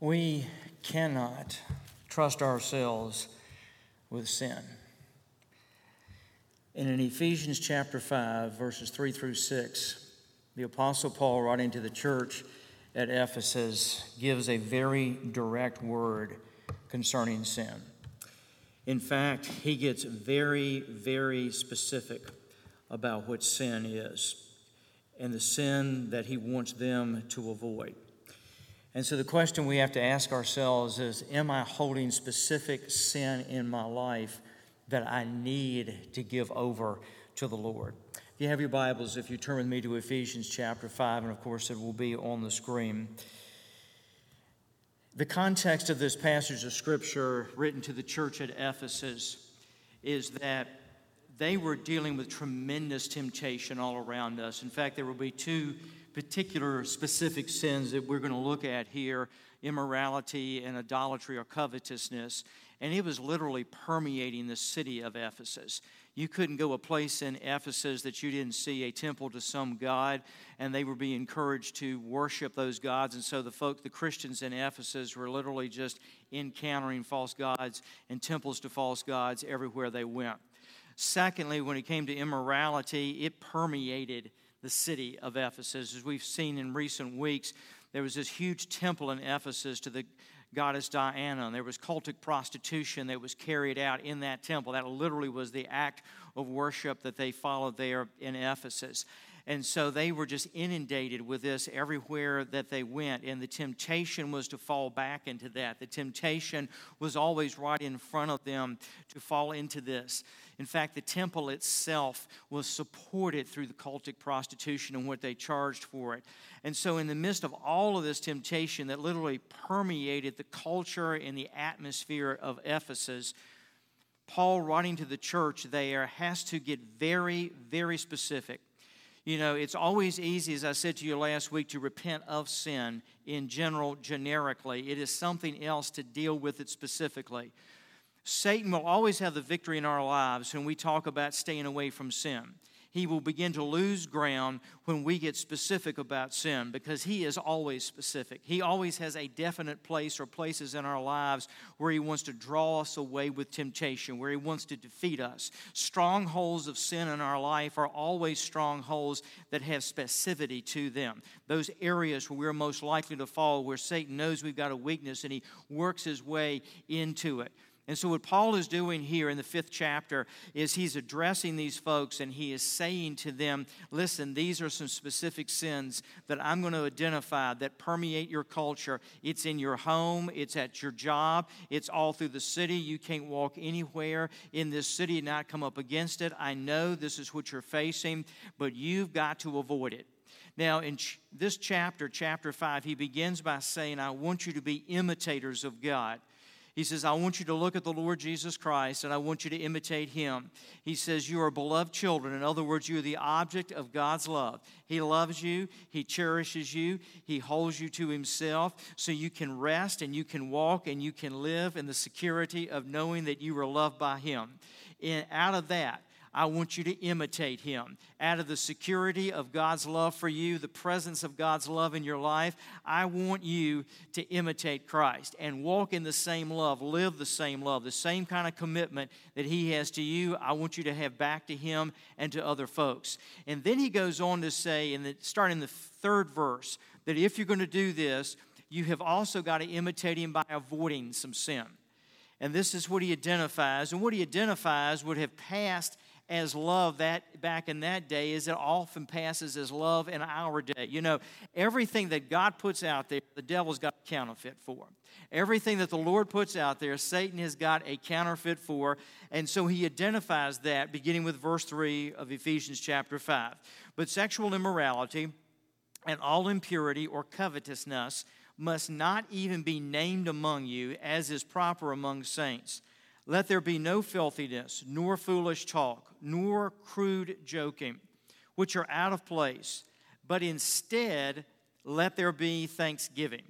We cannot trust ourselves with sin. And in Ephesians chapter 5, verses 3 through 6, the Apostle Paul, writing to the church at Ephesus, gives a very direct word concerning sin. In fact, he gets very, very specific about what sin is and the sin that he wants them to avoid. And so the question we have to ask ourselves is Am I holding specific sin in my life that I need to give over to the Lord? If you have your Bibles, if you turn with me to Ephesians chapter 5, and of course it will be on the screen. The context of this passage of Scripture written to the church at Ephesus is that they were dealing with tremendous temptation all around us. In fact, there will be two particular specific sins that we're going to look at here immorality and idolatry or covetousness. And it was literally permeating the city of Ephesus. You couldn't go a place in Ephesus that you didn't see a temple to some god, and they would be encouraged to worship those gods. And so the folk, the Christians in Ephesus, were literally just encountering false gods and temples to false gods everywhere they went. Secondly, when it came to immorality, it permeated the city of Ephesus. As we've seen in recent weeks, there was this huge temple in Ephesus to the goddess Diana, and there was cultic prostitution that was carried out in that temple. That literally was the act of worship that they followed there in Ephesus. And so they were just inundated with this everywhere that they went. And the temptation was to fall back into that. The temptation was always right in front of them to fall into this. In fact, the temple itself was supported through the cultic prostitution and what they charged for it. And so, in the midst of all of this temptation that literally permeated the culture and the atmosphere of Ephesus, Paul, writing to the church there, has to get very, very specific you know, it's always easy, as I said to you last week, to repent of sin in general, generically. It is something else to deal with it specifically. Satan will always have the victory in our lives when we talk about staying away from sin he will begin to lose ground when we get specific about sin because he is always specific. He always has a definite place or places in our lives where he wants to draw us away with temptation, where he wants to defeat us. Strongholds of sin in our life are always strongholds that have specificity to them. Those areas where we're most likely to fall, where Satan knows we've got a weakness and he works his way into it. And so, what Paul is doing here in the fifth chapter is he's addressing these folks and he is saying to them, Listen, these are some specific sins that I'm going to identify that permeate your culture. It's in your home, it's at your job, it's all through the city. You can't walk anywhere in this city and not come up against it. I know this is what you're facing, but you've got to avoid it. Now, in ch- this chapter, chapter 5, he begins by saying, I want you to be imitators of God. He says, I want you to look at the Lord Jesus Christ and I want you to imitate him. He says, You are beloved children. In other words, you are the object of God's love. He loves you, He cherishes you, He holds you to Himself so you can rest and you can walk and you can live in the security of knowing that you are loved by Him. And out of that, I want you to imitate him. Out of the security of God's love for you, the presence of God's love in your life, I want you to imitate Christ and walk in the same love, live the same love, the same kind of commitment that he has to you. I want you to have back to him and to other folks. And then he goes on to say, in the, starting the third verse, that if you're going to do this, you have also got to imitate him by avoiding some sin. And this is what he identifies. And what he identifies would have passed as love that back in that day as it often passes as love in our day. You know, everything that God puts out there, the devil's got a counterfeit for. Everything that the Lord puts out there, Satan has got a counterfeit for. And so he identifies that beginning with verse 3 of Ephesians chapter 5. But sexual immorality and all impurity or covetousness must not even be named among you as is proper among saints. Let there be no filthiness, nor foolish talk, nor crude joking, which are out of place, but instead let there be thanksgiving.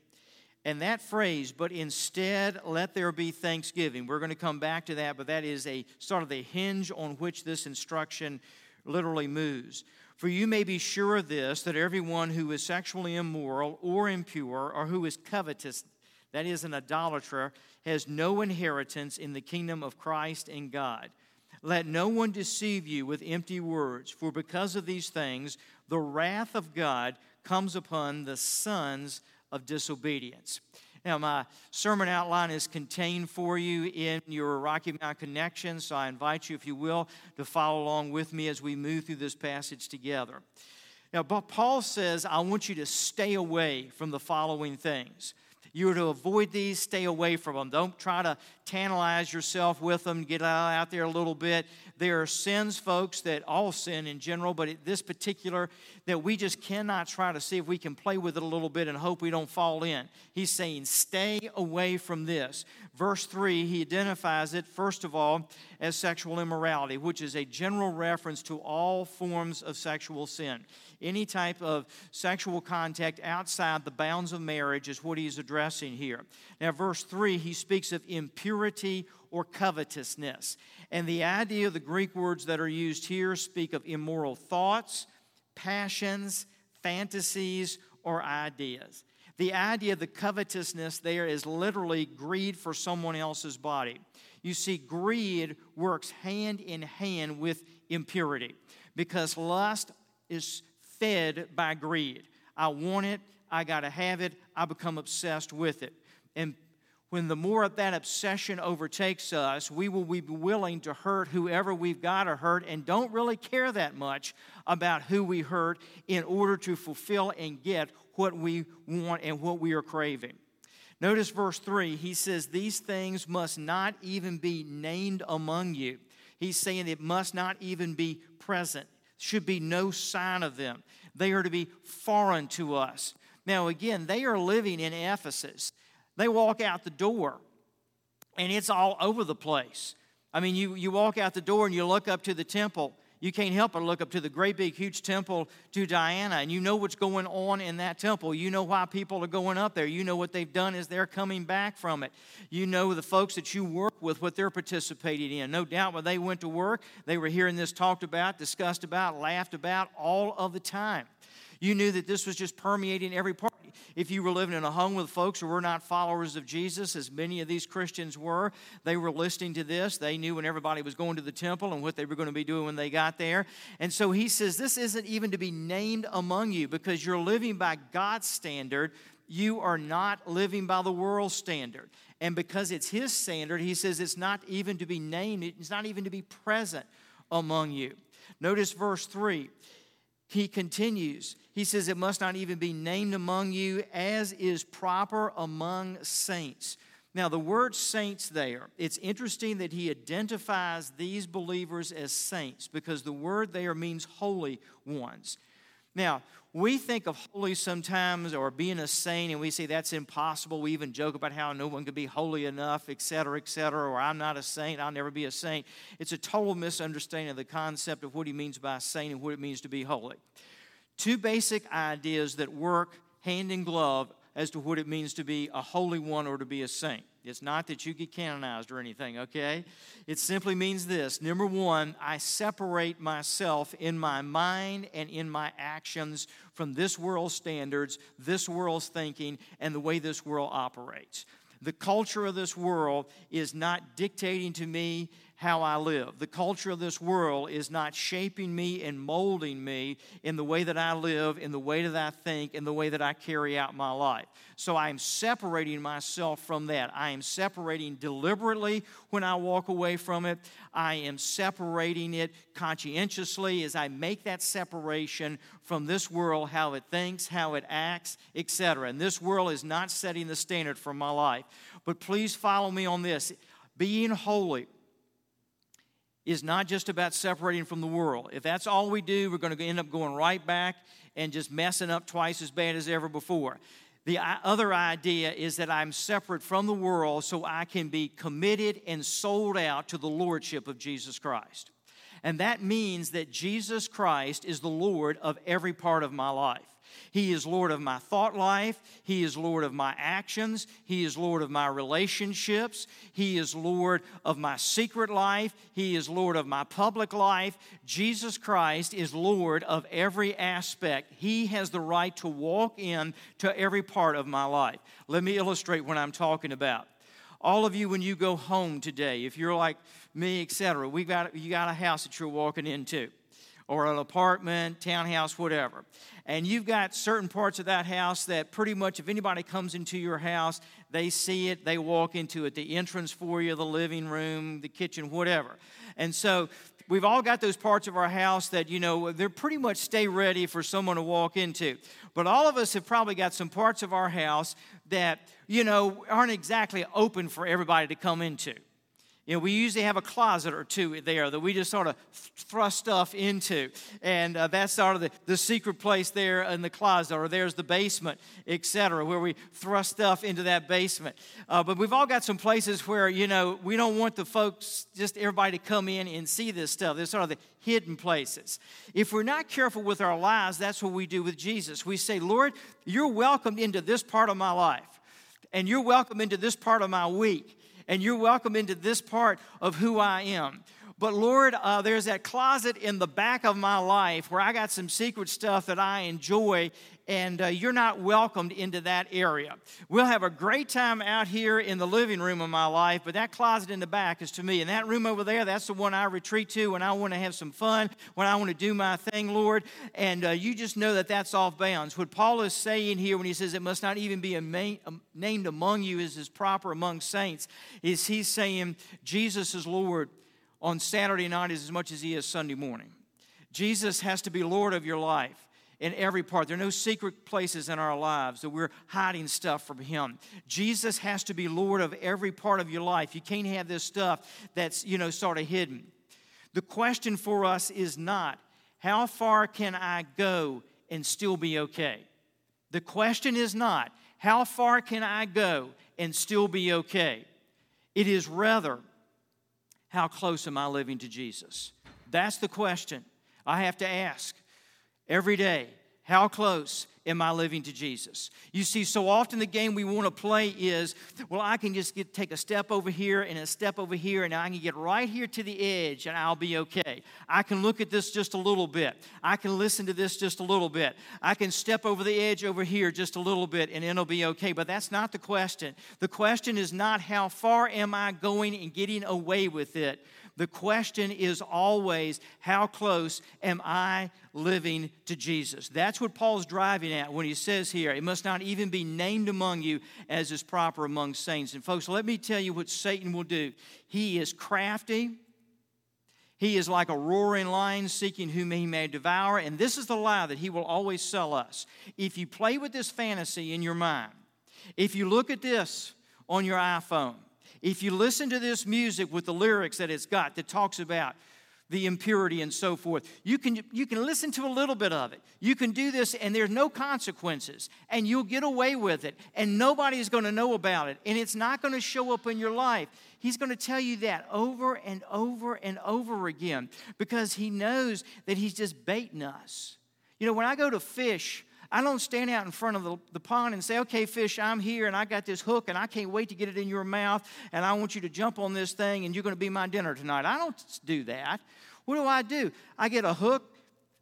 And that phrase, but instead let there be thanksgiving, we're going to come back to that, but that is a sort of the hinge on which this instruction literally moves. For you may be sure of this, that everyone who is sexually immoral or impure or who is covetous, that is, an idolater, has no inheritance in the kingdom of Christ and God. Let no one deceive you with empty words, for because of these things, the wrath of God comes upon the sons of disobedience. Now, my sermon outline is contained for you in your Rocky Mount Connection, so I invite you, if you will, to follow along with me as we move through this passage together. Now, Paul says, I want you to stay away from the following things. You are to avoid these, stay away from them. Don't try to tantalize yourself with them, get out there a little bit. There are sins, folks, that all sin in general, but this particular, that we just cannot try to see if we can play with it a little bit and hope we don't fall in. He's saying, stay away from this. Verse 3, he identifies it, first of all, as sexual immorality, which is a general reference to all forms of sexual sin any type of sexual contact outside the bounds of marriage is what he's addressing here. Now, verse 3, he speaks of impurity or covetousness. And the idea of the Greek words that are used here speak of immoral thoughts, passions, fantasies, or ideas. The idea of the covetousness there is literally greed for someone else's body. You see, greed works hand in hand with impurity because lust is fed by greed. I want it, I got to have it, I become obsessed with it. And when the more of that obsession overtakes us, we will be willing to hurt whoever we've got to hurt and don't really care that much about who we hurt in order to fulfill and get what we want and what we are craving. Notice verse 3, he says, These things must not even be named among you. He's saying it must not even be present should be no sign of them. They are to be foreign to us. Now, again, they are living in Ephesus. They walk out the door, and it's all over the place. I mean, you, you walk out the door and you look up to the temple, you can't help but look up to the great big huge temple to Diana, and you know what's going on in that temple. You know why people are going up there. You know what they've done is they're coming back from it. You know the folks that you work with, what they're participating in. No doubt when they went to work, they were hearing this talked about, discussed about, laughed about all of the time. You knew that this was just permeating every part. If you were living in a home with folks who were not followers of Jesus, as many of these Christians were, they were listening to this. They knew when everybody was going to the temple and what they were going to be doing when they got there. And so he says, This isn't even to be named among you because you're living by God's standard. You are not living by the world's standard. And because it's his standard, he says it's not even to be named, it's not even to be present among you. Notice verse 3 he continues. He says, It must not even be named among you as is proper among saints. Now, the word saints there, it's interesting that he identifies these believers as saints because the word there means holy ones. Now, we think of holy sometimes or being a saint and we say that's impossible. We even joke about how no one could be holy enough, etc., etc., or I'm not a saint, I'll never be a saint. It's a total misunderstanding of the concept of what he means by saint and what it means to be holy. Two basic ideas that work hand in glove as to what it means to be a holy one or to be a saint. It's not that you get canonized or anything, okay? It simply means this. Number one, I separate myself in my mind and in my actions from this world's standards, this world's thinking, and the way this world operates. The culture of this world is not dictating to me how I live. The culture of this world is not shaping me and molding me in the way that I live, in the way that I think, in the way that I carry out my life. So I am separating myself from that. I am separating deliberately when I walk away from it. I am separating it conscientiously as I make that separation from this world, how it thinks, how it acts, etc. And this world is not setting the standard for my life. But please follow me on this. Being holy is not just about separating from the world. If that's all we do, we're going to end up going right back and just messing up twice as bad as ever before. The uh, other idea is that I'm separate from the world so I can be committed and sold out to the lordship of Jesus Christ. And that means that Jesus Christ is the Lord of every part of my life. He is Lord of my thought life. He is Lord of my actions. He is Lord of my relationships. He is Lord of my secret life. He is Lord of my public life. Jesus Christ is Lord of every aspect. He has the right to walk in to every part of my life. Let me illustrate what I'm talking about. All of you, when you go home today, if you're like me, etc., we got you got a house that you're walking into or an apartment, townhouse, whatever. And you've got certain parts of that house that pretty much, if anybody comes into your house, they see it, they walk into it, the entrance for you, the living room, the kitchen, whatever. And so we've all got those parts of our house that, you know, they're pretty much stay ready for someone to walk into. But all of us have probably got some parts of our house that, you know, aren't exactly open for everybody to come into. You know, we usually have a closet or two there that we just sort of thrust stuff into. And uh, that's sort of the, the secret place there in the closet, or there's the basement, etc., where we thrust stuff into that basement. Uh, but we've all got some places where, you know, we don't want the folks, just everybody to come in and see this stuff. There's sort of the hidden places. If we're not careful with our lives, that's what we do with Jesus. We say, Lord, you're welcome into this part of my life, and you're welcome into this part of my week and you're welcome into this part of who I am. But Lord, uh, there's that closet in the back of my life where I got some secret stuff that I enjoy, and uh, you're not welcomed into that area. We'll have a great time out here in the living room of my life, but that closet in the back is to me. And that room over there, that's the one I retreat to when I want to have some fun, when I want to do my thing, Lord. And uh, you just know that that's off bounds. What Paul is saying here when he says it must not even be named among you as is proper among saints, is he's saying Jesus is Lord on Saturday night as much as he is Sunday morning. Jesus has to be Lord of your life in every part. There are no secret places in our lives that we're hiding stuff from Him. Jesus has to be Lord of every part of your life. You can't have this stuff that's, you know, sort of hidden. The question for us is not, how far can I go and still be okay? The question is not, how far can I go and still be okay? It is rather, how close am I living to Jesus? That's the question I have to ask every day. How close am I living to Jesus? You see, so often the game we want to play is, well, I can just get, take a step over here and a step over here, and I can get right here to the edge, and I'll be okay. I can look at this just a little bit. I can listen to this just a little bit. I can step over the edge over here just a little bit, and it'll be okay. But that's not the question. The question is not how far am I going and getting away with it. The question is always, how close am I living to Jesus? That's what Paul's driving at when he says here, it must not even be named among you as is proper among saints. And folks, let me tell you what Satan will do. He is crafty. He is like a roaring lion seeking whom he may devour. And this is the lie that he will always sell us. If you play with this fantasy in your mind, if you look at this on your iPhone, if you listen to this music with the lyrics that it's got that talks about the impurity and so forth, you can, you can listen to a little bit of it. You can do this and there's no consequences and you'll get away with it and nobody's going to know about it and it's not going to show up in your life. He's going to tell you that over and over and over again because he knows that he's just baiting us. You know, when I go to fish, I don't stand out in front of the, the, pond and say, okay, fish, I'm here and I got this hook and I can't wait to get it in your mouth and I want you to jump on this thing and you're going to be my dinner tonight. I don't do that. What do I do? I get a hook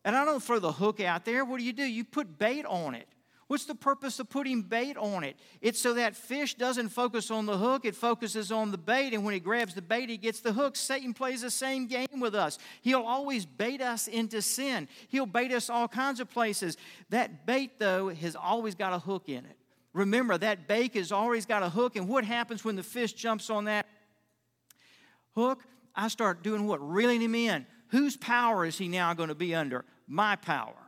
and I don't throw the hook out there. What do you do? You put bait on it. What's the purpose of putting bait on it? It's so that fish doesn't focus on the hook, it focuses on the bait, and when he grabs the bait, he gets the hook. Satan plays the same game with us. He'll always bait us into sin, he'll bait us all kinds of places. That bait, though, has always got a hook in it. Remember, that bait has always got a hook, and what happens when the fish jumps on that hook? I start doing what? Reeling him in. Whose power is he now going to be under? My power.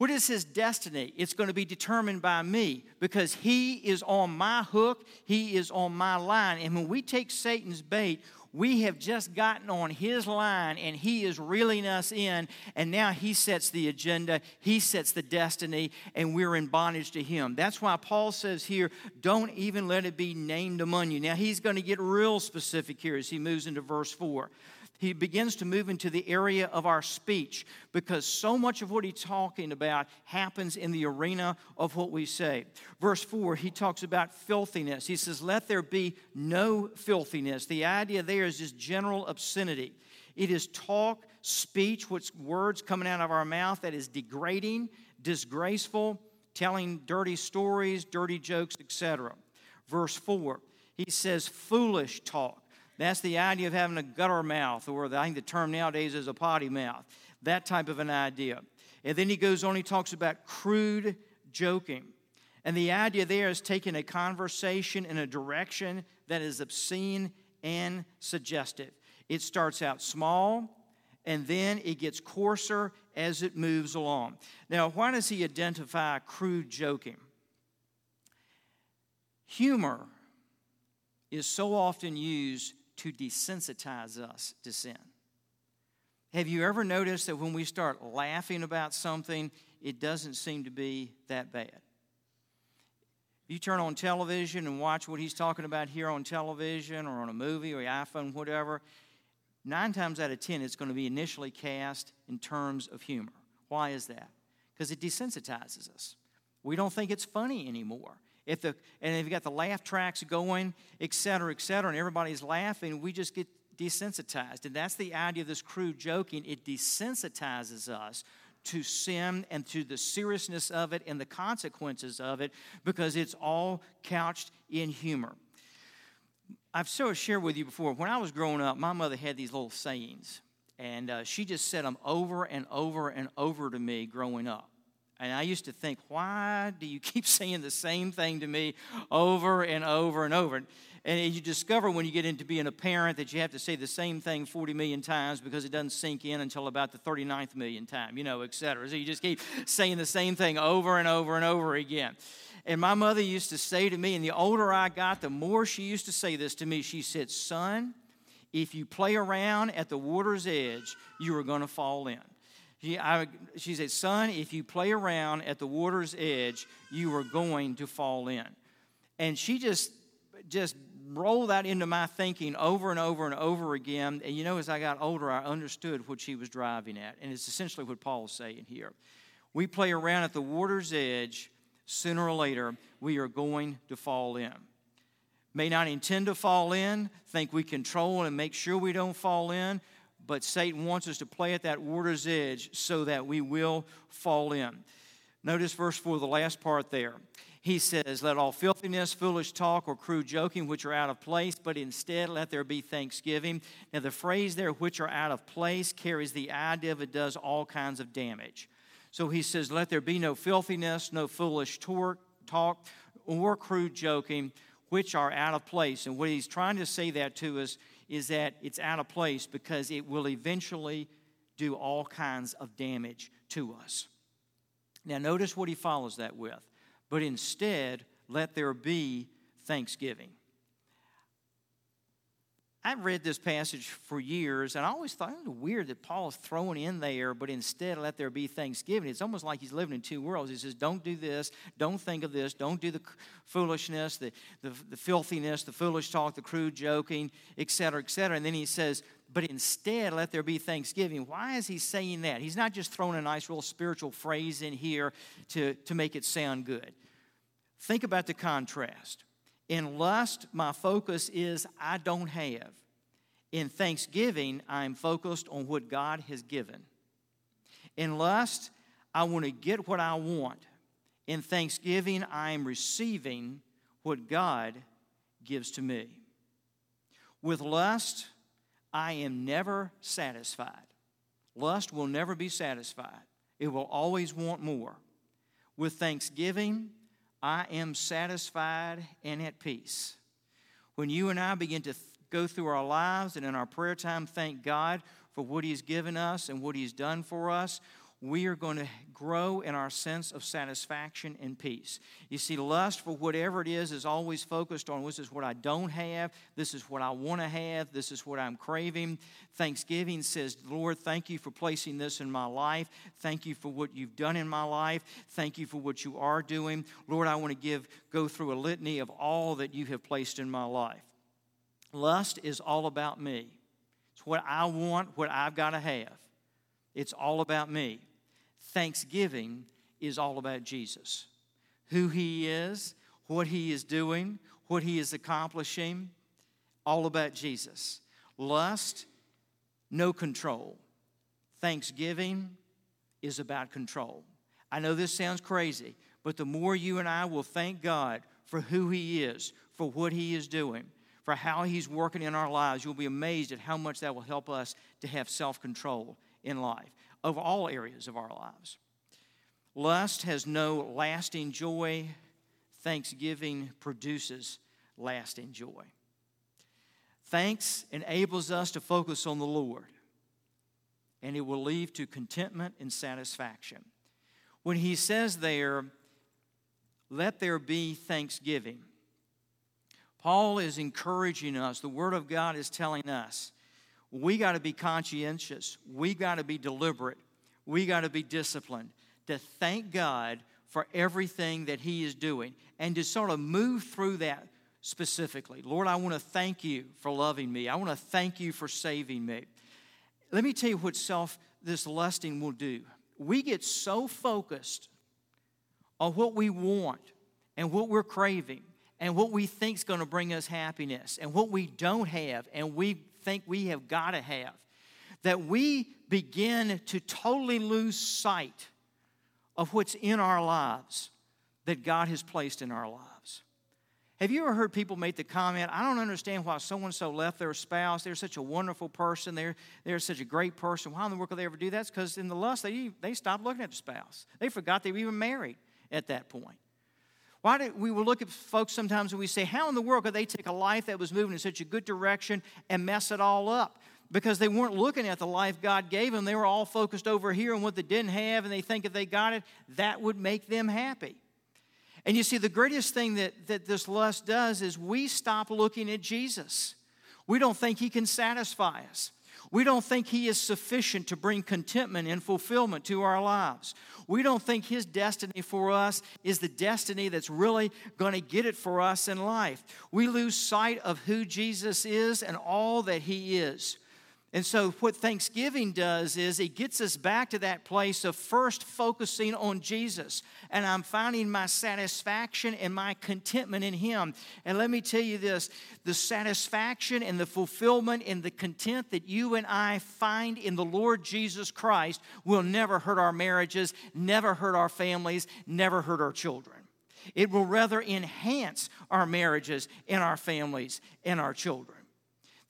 What is his destiny? It's going to be determined by me because he is on my hook, he is on my line. And when we take Satan's bait, we have just gotten on his line and he is reeling us in, and now he sets the agenda, he sets the destiny, and we're in bondage to him. That's why Paul says here, don't even let it be named among you. Now he's going to get real specific here as he moves into verse 4. He begins to move into the area of our speech because so much of what he's talking about happens in the arena of what we say. Verse 4, he talks about filthiness. He says, Let there be no filthiness. The idea there is just general obscenity. It is talk, speech, what's words coming out of our mouth that is degrading, disgraceful, telling dirty stories, dirty jokes, etc. Verse 4, he says, Foolish talk. That's the idea of having a gutter mouth, or the, I think the term nowadays is a potty mouth. That type of an idea. And then he goes on, he talks about crude joking. And the idea there is taking a conversation in a direction that is obscene and suggestive. It starts out small, and then it gets coarser as it moves along. Now, why does he identify crude joking? Humor is so often used to desensitize us to sin. Have you ever noticed that when we start laughing about something, it doesn't seem to be that bad? You turn on television and watch what he's talking about here on television or on a movie or iPhone, whatever, nine times out of ten, it's going to be initially cast in terms of humor. Why is that? Because it desensitizes us. We don't think it's funny anymore if the and if you got the laugh tracks going, et cetera, et cetera, and everybody's laughing, we just get desensitized. And that's the idea of this crude joking. It desensitizes us to sin and to the seriousness of it and the consequences of it because it's all couched in humor. I've of shared with you before, when I was growing up, my mother had these little sayings, and uh, she just said them over and over and over to me growing up. And I used to think, why do you keep saying the same thing to me over and over and over? And you discover when you get into being a parent that you have to say the same thing 40 million times because it doesn't sink in until about the 39th million time, you know, et cetera. So you just keep saying the same thing over and over and over again. And my mother used to say to me, and the older I got, the more she used to say this to me. She said, Son, if you play around at the water's edge, you are going to fall in. She, I, she said, Son, if you play around at the water's edge, you are going to fall in. And she just, just rolled that into my thinking over and over and over again. And you know, as I got older, I understood what she was driving at. And it's essentially what Paul's saying here. We play around at the water's edge, sooner or later, we are going to fall in. May not intend to fall in, think we control and make sure we don't fall in, but Satan wants us to play at that water's edge so that we will fall in. Notice verse 4, the last part there. He says, Let all filthiness, foolish talk, or crude joking, which are out of place, but instead let there be thanksgiving. Now, the phrase there, which are out of place, carries the idea of it does all kinds of damage. So he says, Let there be no filthiness, no foolish talk, or crude joking, which are out of place. And what he's trying to say that to us is that it's out of place because it will eventually do all kinds of damage to us. Now, notice what he follows that with. But instead, let there be thanksgiving. I've read this passage for years, and I always thought it was weird that Paul is throwing in there, but instead let there be thanksgiving. It's almost like he's living in two worlds. He says, Don't do this, don't think of this, don't do the foolishness, the, the, the filthiness, the foolish talk, the crude joking, etc., etc. And then he says, But instead let there be thanksgiving. Why is he saying that? He's not just throwing a nice little spiritual phrase in here to, to make it sound good. Think about the contrast. In lust, my focus is I don't have. In thanksgiving, I'm focused on what God has given. In lust, I want to get what I want. In thanksgiving, I am receiving what God gives to me. With lust, I am never satisfied. Lust will never be satisfied, it will always want more. With thanksgiving, I am satisfied and at peace. When you and I begin to th- go through our lives and in our prayer time, thank God for what He's given us and what He's done for us, we are going to grow in our sense of satisfaction and peace. You see, lust for whatever it is is always focused on this is what I don't have, this is what I want to have, this is what I'm craving. Thanksgiving says, Lord, thank you for placing this in my life. Thank you for what you've done in my life. Thank you for what you are doing. Lord, I want to give go through a litany of all that you have placed in my life. Lust is all about me. It's what I want, what I've got to have. It's all about me. Thanksgiving is all about Jesus who he is, what he is doing, what he is accomplishing, all about Jesus. Lust, no control. Thanksgiving is about control. I know this sounds crazy, but the more you and I will thank God for who He is, for what He is doing, for how He's working in our lives, you'll be amazed at how much that will help us to have self control in life, of all areas of our lives. Lust has no lasting joy, thanksgiving produces lasting joy. Thanks enables us to focus on the Lord, and it will lead to contentment and satisfaction. When he says there, let there be thanksgiving, Paul is encouraging us, the Word of God is telling us, we got to be conscientious, we got to be deliberate, we got to be disciplined to thank God for everything that He is doing and to sort of move through that specifically. Lord, I want to thank you for loving me. I want to thank you for saving me. Let me tell you what self this lusting will do. We get so focused on what we want and what we're craving and what we think is going to bring us happiness and what we don't have and we think we have got to have that we begin to totally lose sight of what's in our lives that God has placed in our lives. Have you ever heard people make the comment, I don't understand why so and so left their spouse? They're such a wonderful person. They're, they're such a great person. Why in the world could they ever do that? Because in the lust, they, they stopped looking at the spouse. They forgot they were even married at that point. Why do we will look at folks sometimes and we say, How in the world could they take a life that was moving in such a good direction and mess it all up? because they weren't looking at the life God gave them. They were all focused over here on what they didn't have, and they think if they got it, that would make them happy. And you see, the greatest thing that, that this lust does is we stop looking at Jesus. We don't think He can satisfy us. We don't think He is sufficient to bring contentment and fulfillment to our lives. We don't think His destiny for us is the destiny that's really going to get it for us in life. We lose sight of who Jesus is and all that He is. And so, what Thanksgiving does is it gets us back to that place of first focusing on Jesus. And I'm finding my satisfaction and my contentment in Him. And let me tell you this the satisfaction and the fulfillment and the content that you and I find in the Lord Jesus Christ will never hurt our marriages, never hurt our families, never hurt our children. It will rather enhance our marriages and our families and our children.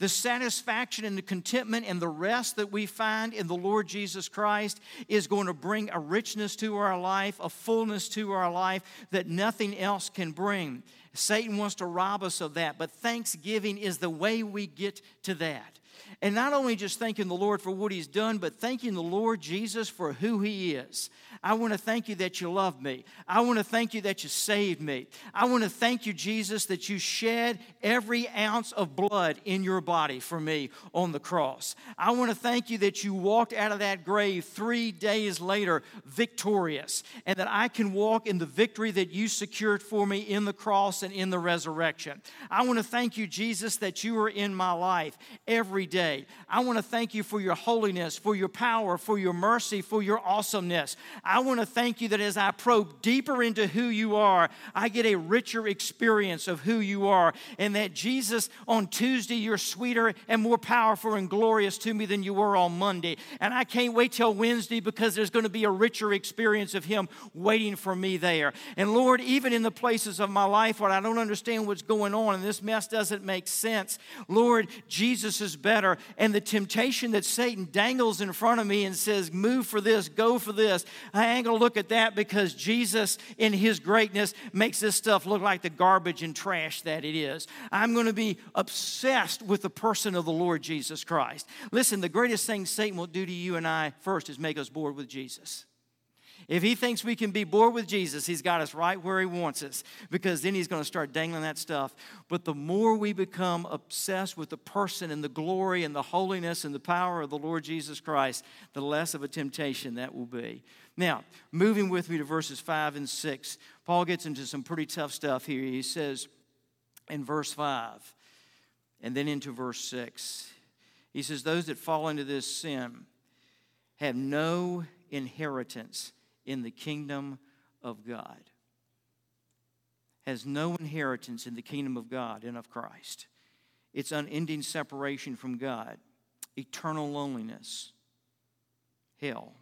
The satisfaction and the contentment and the rest that we find in the Lord Jesus Christ is going to bring a richness to our life, a fullness to our life that nothing else can bring. Satan wants to rob us of that, but thanksgiving is the way we get to that. And not only just thanking the Lord for what He's done, but thanking the Lord Jesus for who He is. I want to thank you that you love me. I want to thank you that you saved me. I want to thank you, Jesus, that you shed every ounce of blood in your body for me on the cross. I want to thank you that you walked out of that grave three days later victorious, and that I can walk in the victory that you secured for me in the cross and in the resurrection. I want to thank you, Jesus, that you are in my life every day. I want to thank you for your holiness, for your power, for your mercy, for your awesomeness. I want to thank you that as I probe deeper into who you are, I get a richer experience of who you are. And that Jesus, on Tuesday, you're sweeter and more powerful and glorious to me than you were on Monday. And I can't wait till Wednesday because there's going to be a richer experience of Him waiting for me there. And Lord, even in the places of my life where I don't understand what's going on and this mess doesn't make sense, Lord, Jesus is better. And the temptation that Satan dangles in front of me and says, Move for this, go for this. I ain't to look at that because Jesus, in his greatness, makes this stuff look like the garbage and trash that it is. I'm to be obsessed with the person of the Lord Jesus Christ. Listen, the greatest thing Satan will do to you and I first is make us bored with Jesus. If he thinks we can be bored with Jesus, he's got us right where he wants us because then he's going to start dangling that stuff. But the more we become obsessed with the person and the glory and the holiness and the power of the Lord Jesus Christ, the less of a temptation that will be. Now, moving with me to verses 5 and 6, Paul gets into some pretty tough stuff here. He says in verse 5 and then into verse 6, He says, Those that fall into this sin have no inheritance in the kingdom of God. Has no inheritance in the kingdom of God and of Christ. It's unending separation from God, eternal loneliness, hell.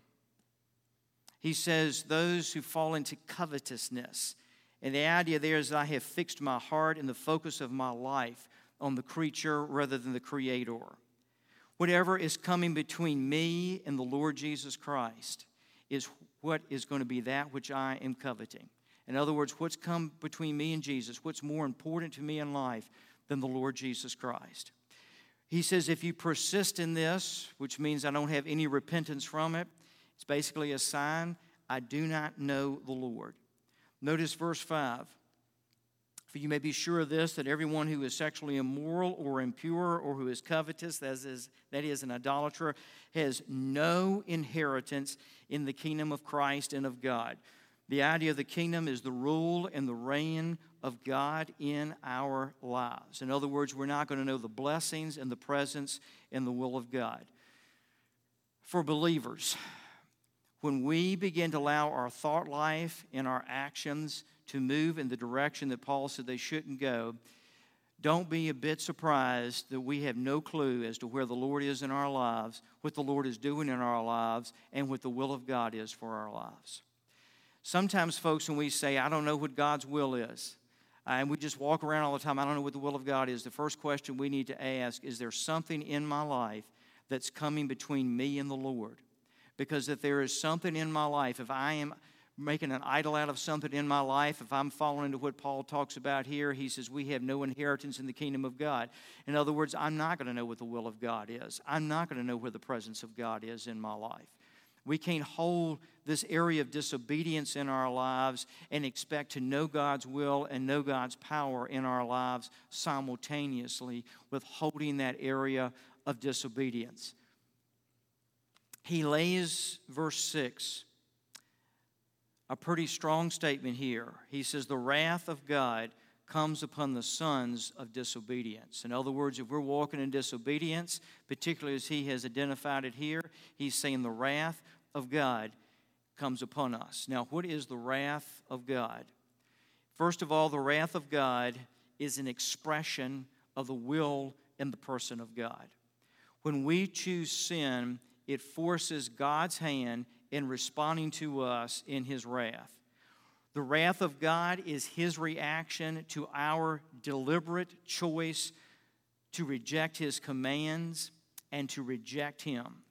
He says, Those who fall into covetousness, and the idea there is that I have fixed my heart and the focus of my life on the creature rather than the Creator. Whatever is coming between me and the Lord Jesus Christ is what is going to be that which I am coveting. In other words, what's come between me and Jesus, what's more important to me in life than the Lord Jesus Christ. He says, if you persist in this, which means I don't have any repentance from it, it's basically a sign I do not know the Lord. Notice verse 5. For you may be sure of this, that everyone who is sexually immoral or impure or who is covetous, that is, that is an idolater, has no inheritance in the kingdom of Christ and of God. The idea of the kingdom is the rule and the reign of God in our lives. In other words, we're not going to know the blessings and the presence and the will of God. For believers, when we begin to allow our thought life and our actions to move in the direction that Paul said they shouldn't go, don't be a bit surprised that we have no clue as to where the Lord is in our lives, what the Lord is doing in our lives, and what the will of God is for our lives. Sometimes, folks, when we say, I don't know what God's will is, and we just walk around all the time, I don't know what the will of God is, the first question we need to ask is there something in my life that's coming between me and the Lord? Because if there is something in my life, if I am making an idol out of something in my life, if I'm falling into what Paul talks about here, he says, We have no inheritance in the kingdom of God. In other words, I'm not going to know what the will of God is. I'm not going to know where the presence of God is in my life. We can't hold this area of disobedience in our lives and expect to know God's will and know God's power in our lives simultaneously with holding that area of disobedience. He lays, verse 6, a pretty strong statement here. He says, The wrath of God comes upon the sons of disobedience. In other words, if we're walking in disobedience, particularly as he has identified it here, he's saying the wrath of God comes upon us. Now, what is the wrath of God? First of all, the wrath of God is an expression of the will and the person of God. When we choose sin, it forces God's hand in responding to us in his wrath. The wrath of God is his reaction to our deliberate choice to reject his commands and to reject him.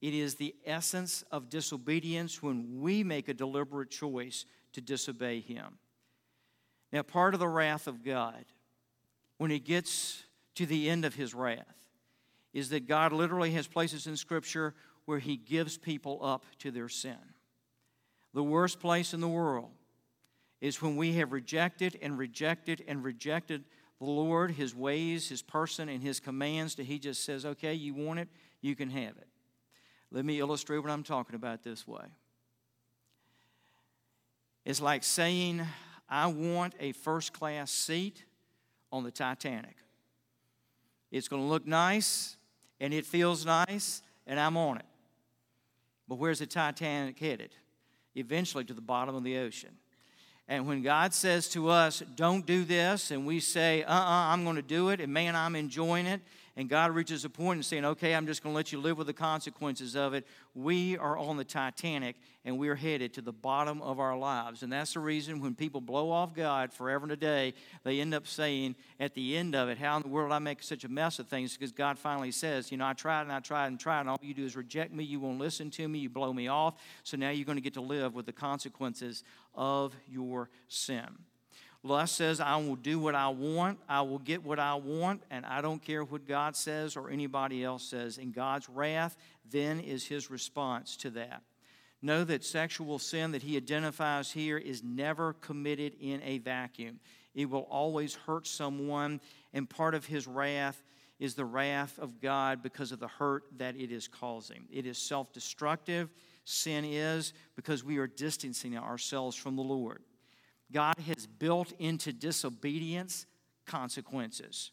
It is the essence of disobedience when we make a deliberate choice to disobey him. Now, part of the wrath of God, when he gets to the end of his wrath, is that God literally has places in Scripture where he gives people up to their sin. The worst place in the world is when we have rejected and rejected and rejected the Lord, his ways, his person, and his commands, to he just says, okay, you want it, you can have it. Let me illustrate what I'm talking about this way. It's like saying, I want a first class seat on the Titanic. It's going to look nice and it feels nice, and I'm on it. But where's the Titanic headed? Eventually to the bottom of the ocean. And when God says to us, don't do this, and we say, uh uh-uh, uh, i am going to do it, and man, I'm enjoying it, and God reaches a point and saying, okay, I'm just going to let you live with the consequences of it, we are on the Titanic and we're headed to the bottom of our lives. And that's the reason when people blow off God forever and a day, they end up saying at the end of it, How in the world I make such a mess of things? Because God finally says, You know, I tried and I tried and tried, and all you do is reject me. You won't listen to me. You blow me off. So now you're going to get to live with the consequences of your sin. Lust says, I will do what I want, I will get what I want, and I don't care what God says or anybody else says. And God's wrath then is his response to that. Know that sexual sin that he identifies here is never committed in a vacuum. It will always hurt someone, and part of his wrath is the wrath of God because of the hurt that it is causing. It is self destructive. Sin is because we are distancing ourselves from the Lord. God has built into disobedience consequences.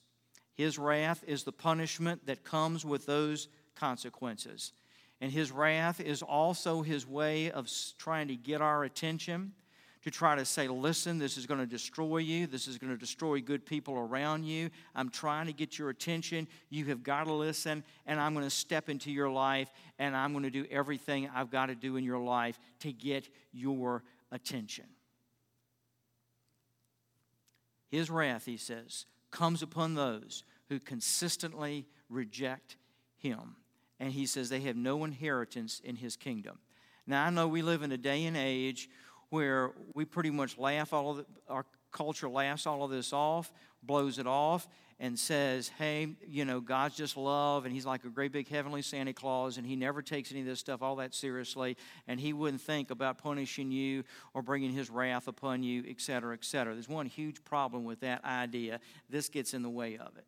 His wrath is the punishment that comes with those consequences. And His wrath is also His way of trying to get our attention to try to say, listen, this is going to destroy you. This is going to destroy good people around you. I'm trying to get your attention. You have got to listen, and I'm going to step into your life, and I'm going to do everything I've got to do in your life to get your attention. His wrath, he says, comes upon those who consistently reject him. And he says they have no inheritance in his kingdom. Now, I know we live in a day and age where we pretty much laugh all of the, our culture laughs all of this off, blows it off, and says, hey, you know, God's just love, and He's like a great big heavenly Santa Claus, and He never takes any of this stuff all that seriously, and He wouldn't think about punishing you or bringing His wrath upon you, et cetera, et cetera. There's one huge problem with that idea. This gets in the way of it.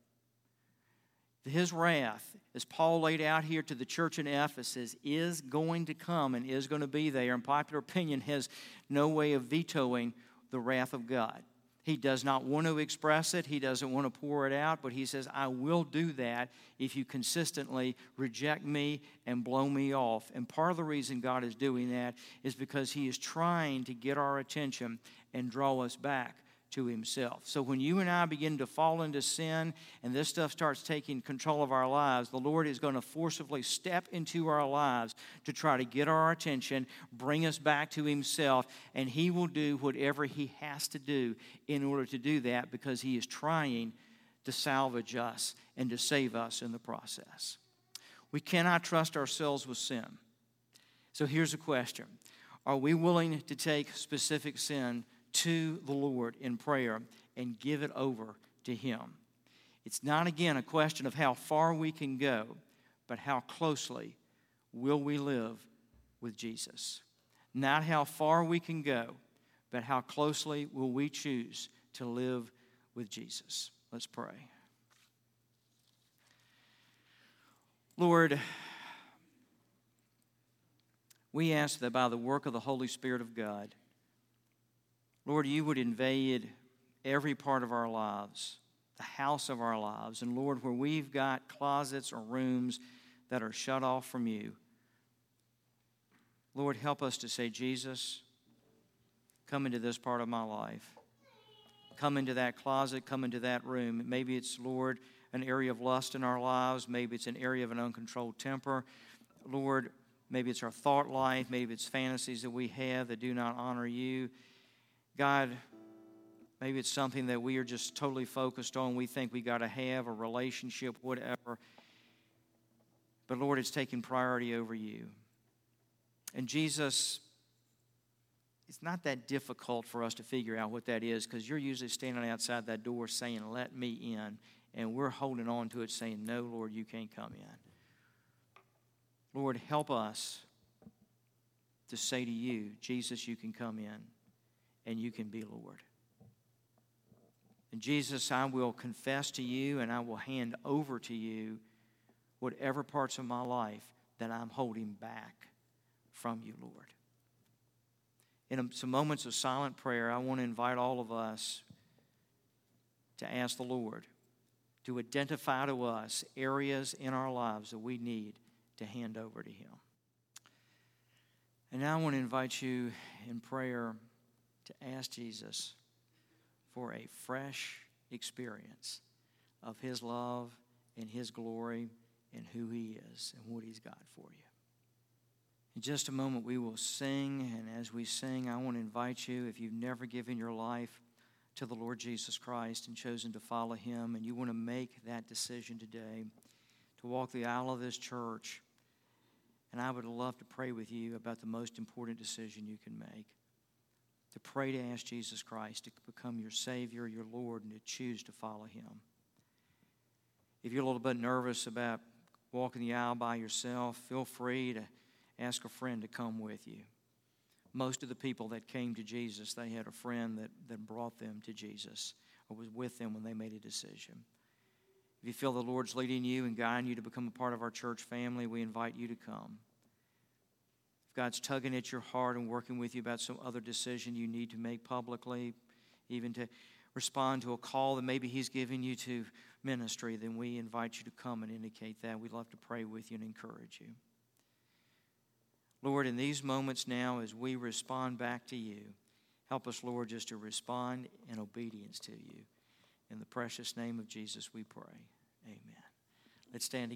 His wrath, as Paul laid out here to the church in Ephesus, is going to come and is going to be there. And popular opinion has no way of vetoing the wrath of God. He does not want to express it, he doesn't want to pour it out, but he says, I will do that if you consistently reject me and blow me off. And part of the reason God is doing that is because he is trying to get our attention and draw us back to himself. So when you and I begin to fall into sin and this stuff starts taking control of our lives, the Lord is going to forcibly step into our lives to try to get our attention, bring us back to himself, and he will do whatever he has to do in order to do that because he is trying to salvage us and to save us in the process. We cannot trust ourselves with sin. So here's a question Are we willing to take specific sin to the Lord in prayer and give it over to Him. It's not, again, a question of how far we can go, but how closely will we live with Jesus. Not how far we can go, but how closely will we choose to live with Jesus. Let's pray. Lord, we ask that by the work of the Holy Spirit of God, Lord, you would invade every part of our lives, the house of our lives. And Lord, where we've got closets or rooms that are shut off from you, Lord, help us to say, Jesus, come into this part of my life. Come into that closet, come into that room. Maybe it's, Lord, an area of lust in our lives. Maybe it's an area of an uncontrolled temper. Lord, maybe it's our thought life. Maybe it's fantasies that we have that do not honor you. God, maybe it's something that we are just totally focused on. We think we got to have a relationship, whatever. But Lord, it's taking priority over you. And Jesus, it's not that difficult for us to figure out what that is because you're usually standing outside that door saying, Let me in. And we're holding on to it saying, No, Lord, you can't come in. Lord, help us to say to you, Jesus, you can come in and you can be Lord. And Jesus, I will confess to you and I will hand over to you whatever parts of my life that I'm holding back from you, Lord. In some moments of silent prayer, I want to invite all of us to ask the Lord to identify to us areas in our lives that we need to hand over to Him. And now I want to invite you in prayer to ask Jesus for a fresh experience of His love and His glory and who He is and what He's got for you. In just a moment, we will sing, and as we sing, I want to invite you, if you've never given your life to the Lord Jesus Christ and chosen to follow Him, and you want to make that decision today to walk the aisle of this church, and I would love to pray with you about the most important decision you can make to pray to ask Jesus Christ to become your Savior, your Lord, and to choose to follow Him. If you're a little bit nervous about walking the aisle by yourself, feel free to ask a friend to come with you. Most of the people that came to Jesus, they had a friend that, that brought them to Jesus or was with them when they made a decision. If you feel the Lord's leading you and guiding you to become a part of our church family, we invite you to come. God's tugging at your heart and working with you about some other decision you need to make publicly, even to respond to a call that maybe He's giving you to ministry, then we invite you to come and indicate that. We'd love to pray with you and encourage you. Lord, in these moments now, as we respond back to you, help us, Lord, just to respond in obedience to you. In the precious name of Jesus, we pray. Amen. Let's stand